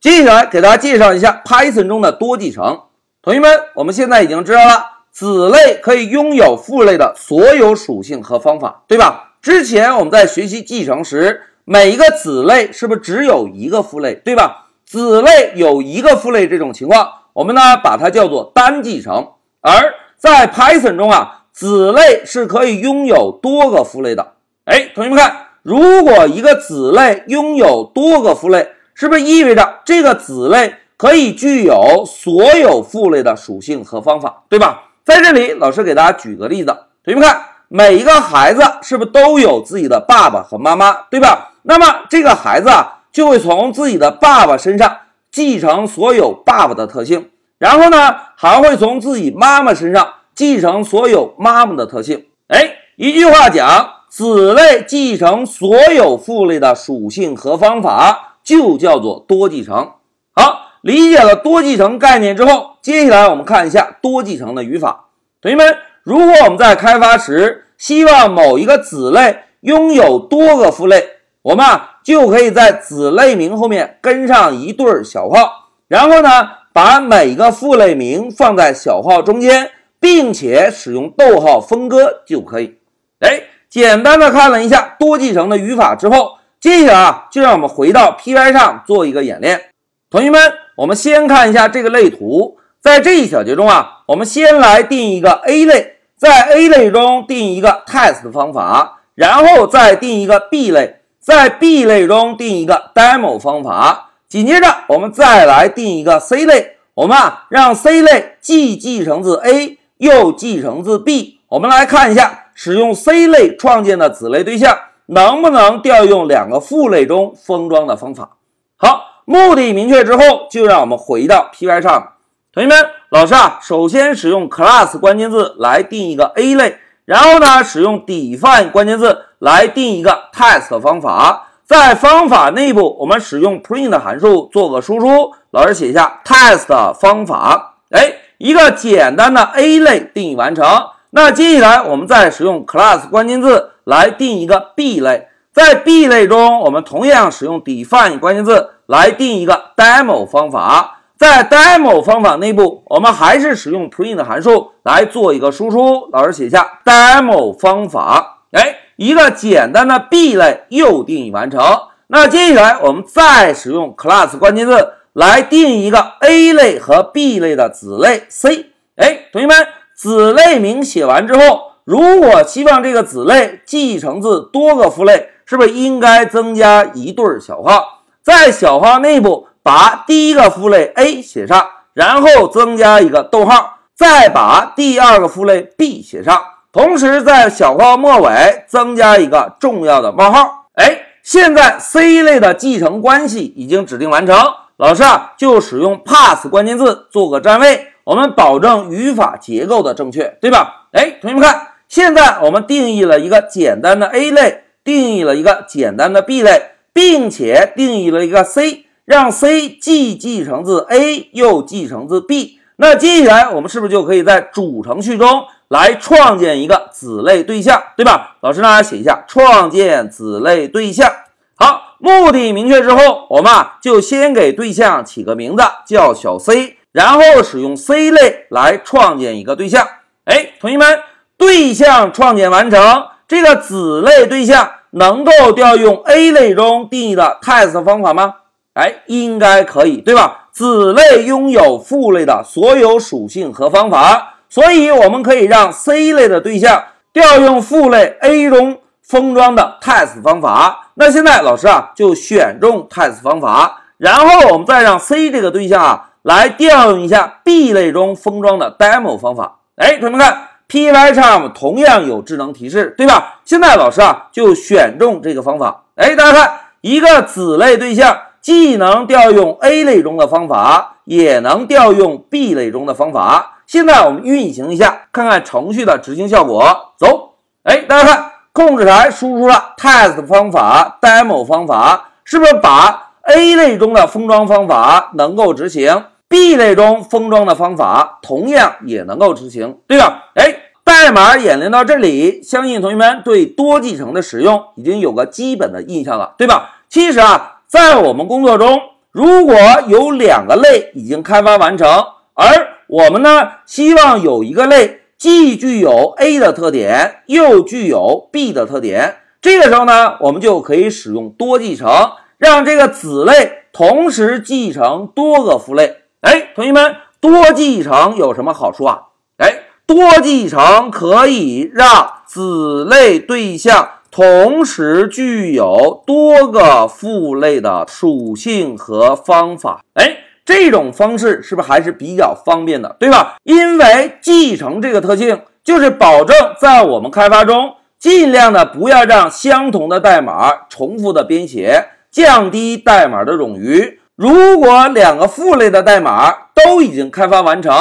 接下来给大家介绍一下 Python 中的多继承。同学们，我们现在已经知道了子类可以拥有父类的所有属性和方法，对吧？之前我们在学习继承时，每一个子类是不是只有一个父类，对吧？子类有一个父类这种情况，我们呢把它叫做单继承。而在 Python 中啊，子类是可以拥有多个父类的。哎，同学们看，如果一个子类拥有多个父类，是不是意味着这个子类可以具有所有父类的属性和方法，对吧？在这里，老师给大家举个例子，同学们看，每一个孩子是不是都有自己的爸爸和妈妈，对吧？那么这个孩子啊，就会从自己的爸爸身上继承所有爸爸的特性，然后呢，还会从自己妈妈身上继承所有妈妈的特性。哎，一句话讲，子类继承所有父类的属性和方法。就叫做多继承。好，理解了多继承概念之后，接下来我们看一下多继承的语法。同学们，如果我们在开发时希望某一个子类拥有多个父类，我们啊就可以在子类名后面跟上一对小号，然后呢把每个父类名放在小号中间，并且使用逗号分割就可以。哎，简单的看了一下多继承的语法之后。接下来啊，就让我们回到 Py 上做一个演练。同学们，我们先看一下这个类图。在这一小节中啊，我们先来定一个 A 类，在 A 类中定一个 test 方法，然后再定一个 B 类，在 B 类中定一个 demo 方法。紧接着，我们再来定一个 C 类，我们啊让 C 类既继承自 A 又继承自 B。我们来看一下，使用 C 类创建的子类对象。能不能调用两个父类中封装的方法？好，目的明确之后，就让我们回到 Py 上。同学们，老师啊，首先使用 class 关键字来定一个 A 类，然后呢，使用 define 关键字来定一个 test 方法。在方法内部，我们使用 print 函数做个输出。老师写一下 test 方法。哎，一个简单的 A 类定义完成。那接下来我们再使用 class 关键字。来定一个 B 类，在 B 类中，我们同样使用 define 关键字来定一个 demo 方法。在 demo 方法内部，我们还是使用 print 函数来做一个输出。老师写下 demo 方法。哎，一个简单的 B 类又定义完成。那接下来我们再使用 class 关键字来定一个 A 类和 B 类的子类 C。哎，同学们，子类名写完之后。如果希望这个子类继承自多个父类，是不是应该增加一对小号？在小号内部把第一个父类 A 写上，然后增加一个逗号，再把第二个父类 B 写上，同时在小号末尾增加一个重要的冒号。哎，现在 C 类的继承关系已经指定完成，老师啊就使用 pass 关键字做个占位，我们保证语法结构的正确，对吧？哎，同学们看。现在我们定义了一个简单的 A 类，定义了一个简单的 B 类，并且定义了一个 C，让 C 既继承自 A 又继承自 B。那接下来我们是不是就可以在主程序中来创建一个子类对象，对吧？老师呢写一下创建子类对象。好，目的明确之后，我们啊就先给对象起个名字叫小 C，然后使用 C 类来创建一个对象。哎，同学们。对象创建完成，这个子类对象能够调用 A 类中定义的 test 方法吗？哎，应该可以，对吧？子类拥有父类的所有属性和方法，所以我们可以让 C 类的对象调用父类 A 中封装的 test 方法。那现在老师啊就选中 test 方法，然后我们再让 C 这个对象啊来调用一下 B 类中封装的 demo 方法。哎，同学们看。Pycharm 同样有智能提示，对吧？现在老师啊就选中这个方法。哎，大家看，一个子类对象既能调用 A 类中的方法，也能调用 B 类中的方法。现在我们运行一下，看看程序的执行效果。走，哎，大家看，控制台输出了 test 方法、demo 方法，是不是把 A 类中的封装方法能够执行？B 类中封装的方法同样也能够执行，对吧？哎，代码演练到这里，相信同学们对多继承的使用已经有个基本的印象了，对吧？其实啊，在我们工作中，如果有两个类已经开发完成，而我们呢希望有一个类既具有 A 的特点，又具有 B 的特点，这个时候呢，我们就可以使用多继承，让这个子类同时继承多个父类。哎，同学们，多继承有什么好处啊？哎，多继承可以让子类对象。同时具有多个父类的属性和方法，哎，这种方式是不是还是比较方便的，对吧？因为继承这个特性就是保证在我们开发中尽量的不要让相同的代码重复的编写，降低代码的冗余。如果两个父类的代码都已经开发完成，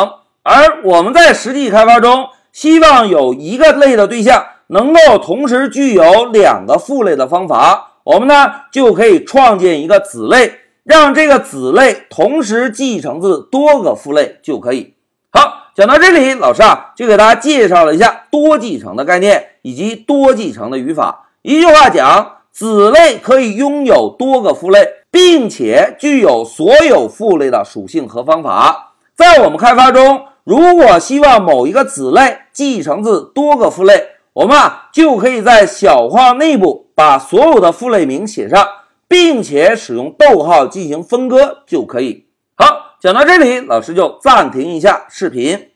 而我们在实际开发中希望有一个类的对象。能够同时具有两个父类的方法，我们呢就可以创建一个子类，让这个子类同时继承自多个父类就可以。好，讲到这里，老师啊就给大家介绍了一下多继承的概念以及多继承的语法。一句话讲，子类可以拥有多个父类，并且具有所有父类的属性和方法。在我们开发中，如果希望某一个子类继承自多个父类，我们啊就可以在小括号内部把所有的父类名写上，并且使用逗号进行分割就可以。好，讲到这里，老师就暂停一下视频。